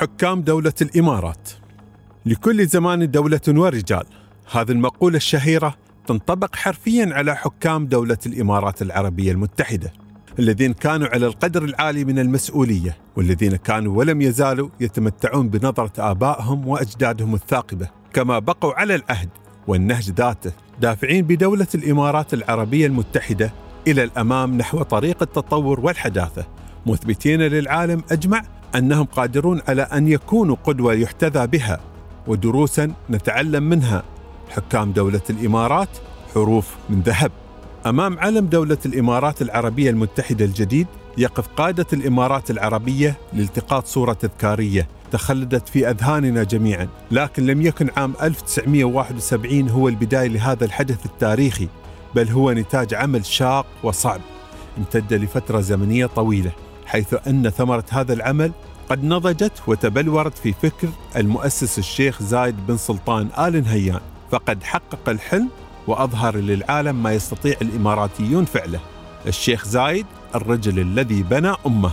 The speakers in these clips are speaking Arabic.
حكام دولة الإمارات. لكل زمان دولة ورجال. هذه المقولة الشهيرة تنطبق حرفيا على حكام دولة الإمارات العربية المتحدة الذين كانوا على القدر العالي من المسؤولية والذين كانوا ولم يزالوا يتمتعون بنظرة آبائهم وأجدادهم الثاقبة. كما بقوا على العهد والنهج ذاته دافعين بدولة الإمارات العربية المتحدة إلى الأمام نحو طريق التطور والحداثة مثبتين للعالم أجمع أنهم قادرون على أن يكونوا قدوة يحتذى بها ودروسا نتعلم منها. حكام دولة الإمارات حروف من ذهب. أمام علم دولة الإمارات العربية المتحدة الجديد يقف قادة الإمارات العربية لالتقاط صورة تذكارية تخلدت في أذهاننا جميعا. لكن لم يكن عام 1971 هو البداية لهذا الحدث التاريخي بل هو نتاج عمل شاق وصعب امتد لفترة زمنية طويلة. حيث أن ثمرة هذا العمل قد نضجت وتبلورت في فكر المؤسس الشيخ زايد بن سلطان آل نهيان فقد حقق الحلم وأظهر للعالم ما يستطيع الإماراتيون فعله. الشيخ زايد الرجل الذي بنى أمه.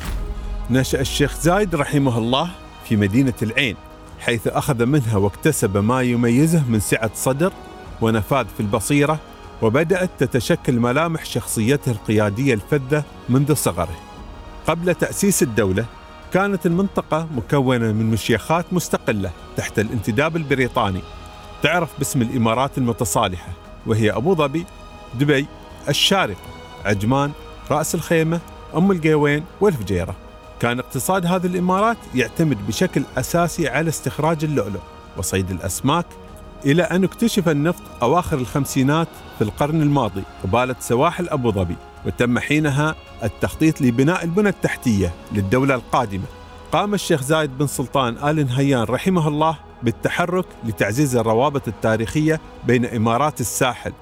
نشأ الشيخ زايد رحمه الله في مدينة العين حيث أخذ منها واكتسب ما يميزه من سعة صدر ونفاذ في البصيرة وبدأت تتشكل ملامح شخصيته القيادية الفذة منذ صغره. قبل تأسيس الدولة كانت المنطقة مكونة من مشيخات مستقلة تحت الانتداب البريطاني تعرف باسم الإمارات المتصالحة وهي أبو ظبي دبي الشارقة عجمان رأس الخيمة أم القيوين والفجيرة كان اقتصاد هذه الإمارات يعتمد بشكل أساسي على استخراج اللؤلؤ وصيد الأسماك إلى أن اكتشف النفط أواخر الخمسينات في القرن الماضي قبالة سواحل أبو ظبي. وتم حينها التخطيط لبناء البنى التحتية للدولة القادمة. قام الشيخ زايد بن سلطان آل نهيان رحمه الله بالتحرك لتعزيز الروابط التاريخية بين إمارات الساحل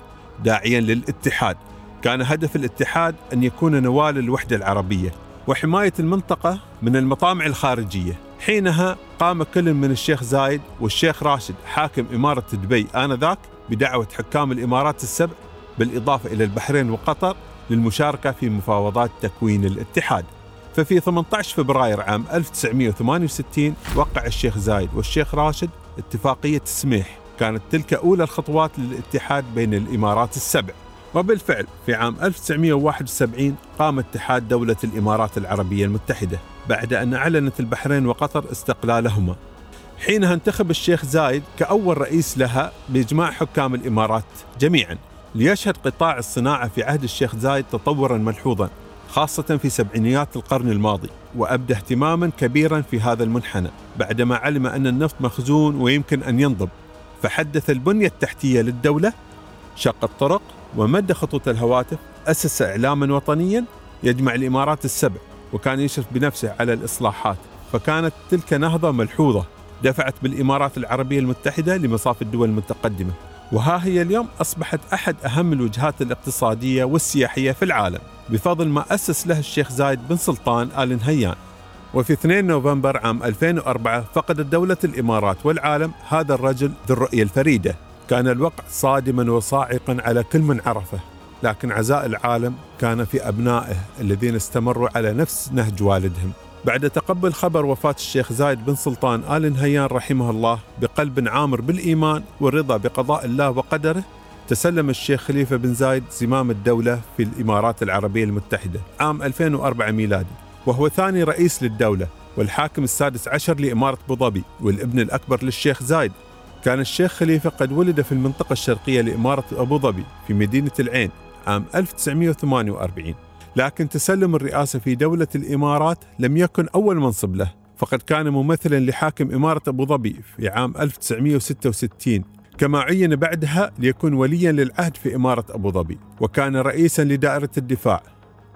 داعيا للاتحاد. كان هدف الاتحاد أن يكون نواة للوحدة العربية وحماية المنطقة من المطامع الخارجية. حينها قام كل من الشيخ زايد والشيخ راشد حاكم إمارة دبي آنذاك بدعوة حكام الإمارات السبع بالإضافة إلى البحرين وقطر للمشاركة في مفاوضات تكوين الاتحاد. ففي 18 فبراير عام 1968 وقع الشيخ زايد والشيخ راشد اتفاقية السميح كانت تلك أولى الخطوات للاتحاد بين الإمارات السبع. وبالفعل في عام 1971 قام اتحاد دولة الإمارات العربية المتحدة بعد أن أعلنت البحرين وقطر استقلالهما. حينها انتخب الشيخ زايد كأول رئيس لها بإجماع حكام الإمارات جميعا. ليشهد قطاع الصناعة في عهد الشيخ زايد تطورا ملحوظا خاصة في سبعينيات القرن الماضي وأبدى اهتماما كبيرا في هذا المنحنى بعدما علم أن النفط مخزون ويمكن أن ينضب. فحدث البنية التحتية للدولة شق الطرق ومد خطوط الهواتف أسس إعلاما وطنيا يجمع الإمارات السبع وكان يشرف بنفسه على الإصلاحات. فكانت تلك نهضة ملحوظة دفعت بالإمارات العربية المتحدة لمصاف الدول المتقدمة. وها هي اليوم أصبحت أحد أهم الوجهات الاقتصادية والسياحية في العالم بفضل ما أسس له الشيخ زايد بن سلطان آل نهيان. وفي 2 نوفمبر عام 2004 فقدت دولة الإمارات والعالم هذا الرجل ذو الرؤية الفريدة. كان الوقع صادما وصاعقا على كل من عرفه لكن عزاء العالم كان في أبنائه الذين استمروا على نفس نهج والدهم. بعد تقبل خبر وفاة الشيخ زايد بن سلطان آل نهيان رحمه الله بقلب عامر بالإيمان والرضا بقضاء الله وقدره تسلم الشيخ خليفة بن زايد زمام الدولة في الإمارات العربية المتحدة عام 2004 ميلادي وهو ثاني رئيس للدولة والحاكم السادس عشر لإمارة أبو والابن الأكبر للشيخ زايد. كان الشيخ خليفة قد ولد في المنطقة الشرقية لإمارة أبو ظبي في مدينة العين عام 1948 لكن تسلم الرئاسة في دولة الإمارات لم يكن أول منصب له فقد كان ممثلا لحاكم إمارة أبو ظبي في عام 1966 كما عين بعدها ليكون وليا للعهد في إمارة أبو ظبي وكان رئيسا لدائرة الدفاع.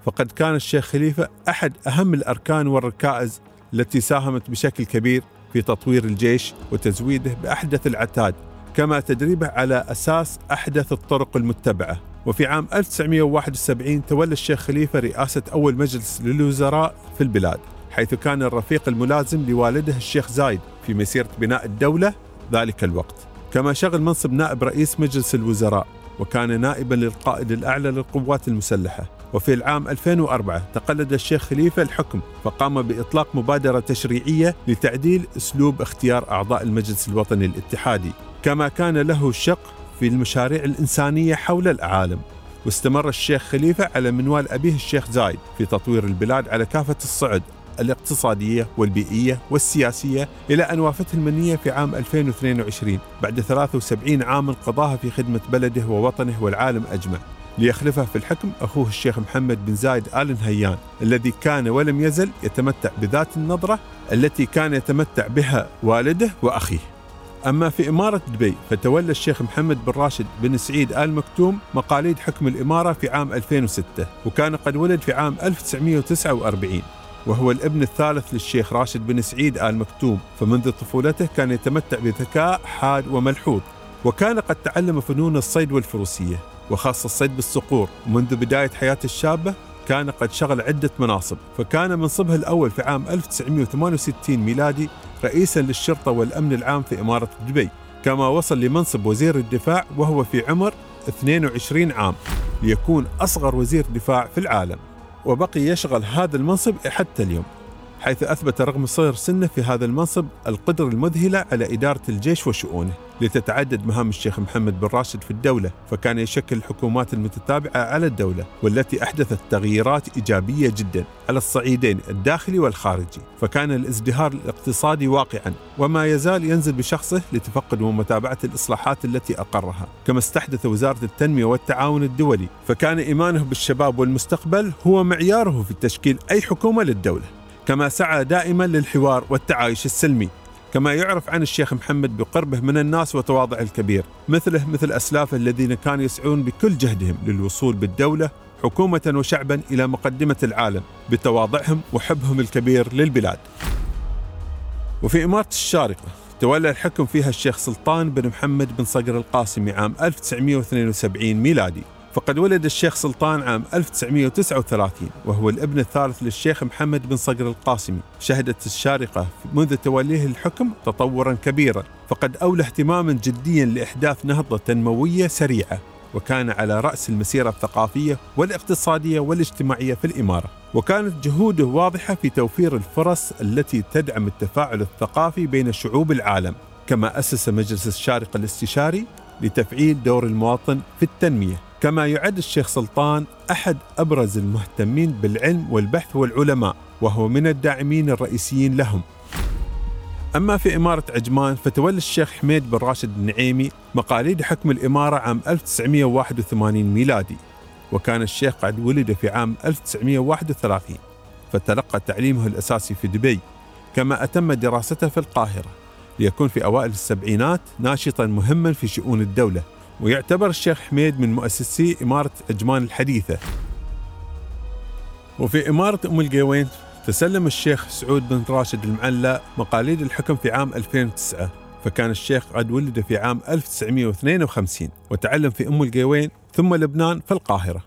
فقد كان الشيخ خليفة أحد أهم الأركان والركائز التي ساهمت بشكل كبير في تطوير الجيش وتزويده بأحدث العتاد كما تدريبه على أساس أحدث الطرق المتبعة. وفي عام 1971 تولى الشيخ خليفة رئاسة أول مجلس للوزراء في البلاد حيث كان الرفيق الملازم لوالده الشيخ زايد في مسيرة بناء الدولة ذلك الوقت. كما شغل منصب نائب رئيس مجلس الوزراء وكان نائبا للقائد الأعلى للقوات المسلحة. وفي العام 2004 تقلد الشيخ خليفة الحكم فقام بإطلاق مبادرة تشريعية لتعديل أسلوب اختيار أعضاء المجلس الوطني الاتحادي. كما كان له شق في المشاريع الإنسانية حول العالم. واستمر الشيخ خليفة على منوال أبيه الشيخ زايد في تطوير البلاد على كافة الصعد الاقتصادية والبيئية والسياسية إلى أن وافته المنية في عام 2022 بعد 73 عاما قضاها في خدمة بلده ووطنه والعالم أجمع. ليخلفه في الحكم أخوه الشيخ محمد بن زايد آل نهيان الذي كان ولم يزل يتمتع بذات النظرة التي كان يتمتع بها والده وأخيه. أما في إمارة دبي فتولى الشيخ محمد بن راشد بن سعيد آل مكتوم مقاليد حكم الإمارة في عام 2006 وكان قد ولد في عام 1949 وهو الابن الثالث للشيخ راشد بن سعيد آل مكتوم فمنذ طفولته كان يتمتع بذكاء حاد وملحوظ وكان قد تعلم فنون الصيد والفروسية وخاصة الصيد بالصقور منذ بداية حياته الشابة كان قد شغل عدة مناصب فكان منصبه الأول في عام 1968 ميلادي رئيسا للشرطة والأمن العام في إمارة دبي كما وصل لمنصب وزير الدفاع وهو في عمر 22 عام ليكون أصغر وزير دفاع في العالم. وبقي يشغل هذا المنصب حتى اليوم. حيث أثبت رغم صغر سنه في هذا المنصب القدرة المذهلة على إدارة الجيش وشؤونه لتتعدد مهام الشيخ محمد بن راشد في الدولة فكان يشكل الحكومات المتتابعة على الدولة والتي أحدثت تغييرات إيجابية جدا على الصعيدين الداخلي والخارجي فكان الازدهار الاقتصادي واقعا وما يزال ينزل بشخصه لتفقد ومتابعة الإصلاحات التي أقرها. كما استحدث وزارة التنمية والتعاون الدولي فكان إيمانه بالشباب والمستقبل هو معياره في تشكيل أي حكومة للدولة. كما سعى دائما للحوار والتعايش السلمي كما يعرف عن الشيخ محمد بقربه من الناس وتواضعه الكبير مثله مثل أسلافه الذين كانوا يسعون بكل جهدهم للوصول بالدولة حكومة وشعبا إلى مقدمة العالم بتواضعهم وحبهم الكبير للبلاد. وفي إمارة الشارقة تولى الحكم فيها الشيخ سلطان بن محمد بن صقر القاسمي عام 1972 ميلادي. فقد ولد الشيخ سلطان عام 1939 وهو الابن الثالث للشيخ محمد بن صقر القاسمي. شهدت الشارقة منذ توليه الحكم تطورا كبيرا فقد أولى اهتماما جديا لإحداث نهضة تنموية سريعة وكان على رأس المسيرة الثقافية والاقتصادية والاجتماعية في الإمارة. وكانت جهوده واضحة في توفير الفرص التي تدعم التفاعل الثقافي بين شعوب العالم كما أسس مجلس الشارقة الاستشاري لتفعيل دور المواطن في التنمية. كما يعد الشيخ سلطان أحد أبرز المهتمين بالعلم والبحث والعلماء وهو من الداعمين الرئيسيين لهم. أما في إمارة عجمان فتولى الشيخ حميد بن راشد النعيمي مقاليد حكم الإمارة عام 1981 ميلادي وكان الشيخ قد ولد في عام 1931 فتلقى تعليمه الأساسي في دبي كما أتم دراسته في القاهرة ليكون في أوائل السبعينات ناشطا مهما في شؤون الدولة. ويعتبر الشيخ حميد من مؤسسي إمارة عجمان الحديثة. وفي إمارة أم القوين تسلم الشيخ سعود بن راشد المعلى مقاليد الحكم في عام 2009 فكان الشيخ قد ولد في عام 1952 وتعلم في أم القوين ثم لبنان في القاهرة.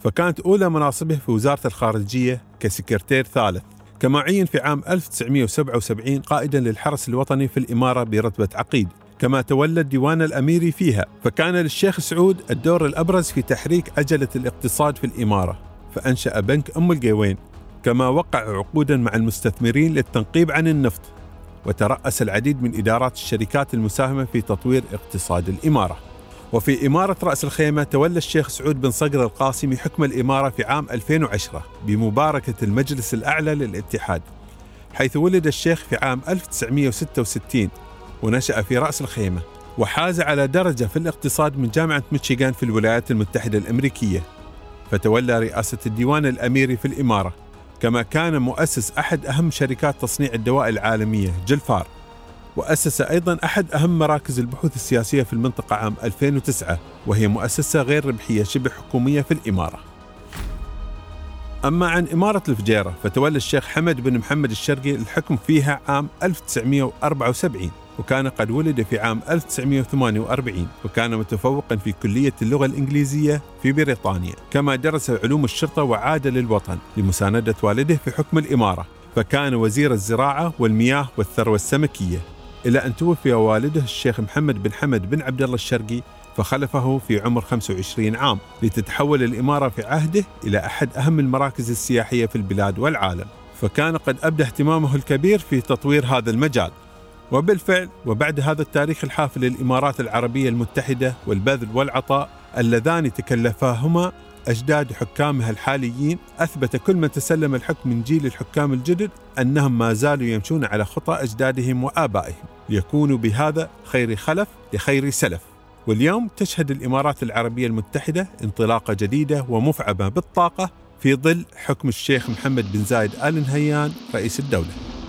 فكانت أولى مناصبه في وزارة الخارجية كسكرتير ثالث. كما عين في عام 1977 قائدا للحرس الوطني في الإمارة برتبة عقيد. كما تولى الديوان الأميري فيها فكان للشيخ سعود الدور الأبرز في تحريك عجلة الاقتصاد في الإمارة فأنشأ بنك أم القوين كما وقع عقودا مع المستثمرين للتنقيب عن النفط وترأس العديد من إدارات الشركات المساهمة في تطوير اقتصاد الإمارة. وفي إمارة رأس الخيمة تولى الشيخ سعود بن صقر القاسمي حكم الإمارة في عام 2010 بمباركة المجلس الأعلى للاتحاد حيث ولد الشيخ في عام 1966 ونشأ في رأس الخيمة وحاز على درجة في الاقتصاد من جامعة ميشيغان في الولايات المتحدة الأمريكية. فتولى رئاسة الديوان الأميري في الإمارة كما كان مؤسس أحد أهم شركات تصنيع الدواء العالمية جلفار. وأسس أيضا أحد أهم مراكز البحوث السياسية في المنطقة عام 2009 وهي مؤسسة غير ربحية شبه حكومية في الإمارة. أما عن إمارة الفجيرة فتولى الشيخ حمد بن محمد الشرقي الحكم فيها عام 1974 وكان قد ولد في عام 1948 وكان متفوقا في كلية اللغة الإنجليزية في بريطانيا. كما درس علوم الشرطة وعاد للوطن لمساندة والده في حكم الإمارة. فكان وزير الزراعة والمياه والثروة السمكية. إلى أن توفي والده الشيخ محمد بن حمد بن عبد الله الشرقي فخلفه في عمر 25 عام لتتحول الإمارة في عهده إلى أحد أهم المراكز السياحية في البلاد والعالم. فكان قد أبدى اهتمامه الكبير في تطوير هذا المجال. وبالفعل وبعد هذا التاريخ الحافل للإمارات العربية المتحدة والبذل والعطاء اللذان تكلفاهما أجداد حكامها الحاليين. أثبت كل من تسلم الحكم من جيل الحكام الجدد أنهم ما زالوا يمشون على خطى أجدادهم وآبائهم. ليكونوا بهذا خير خلف لخير سلف. واليوم تشهد الإمارات العربية المتحدة انطلاقة جديدة ومفعمة بالطاقة في ظل حكم الشيخ محمد بن زايد آل نهيان رئيس الدولة.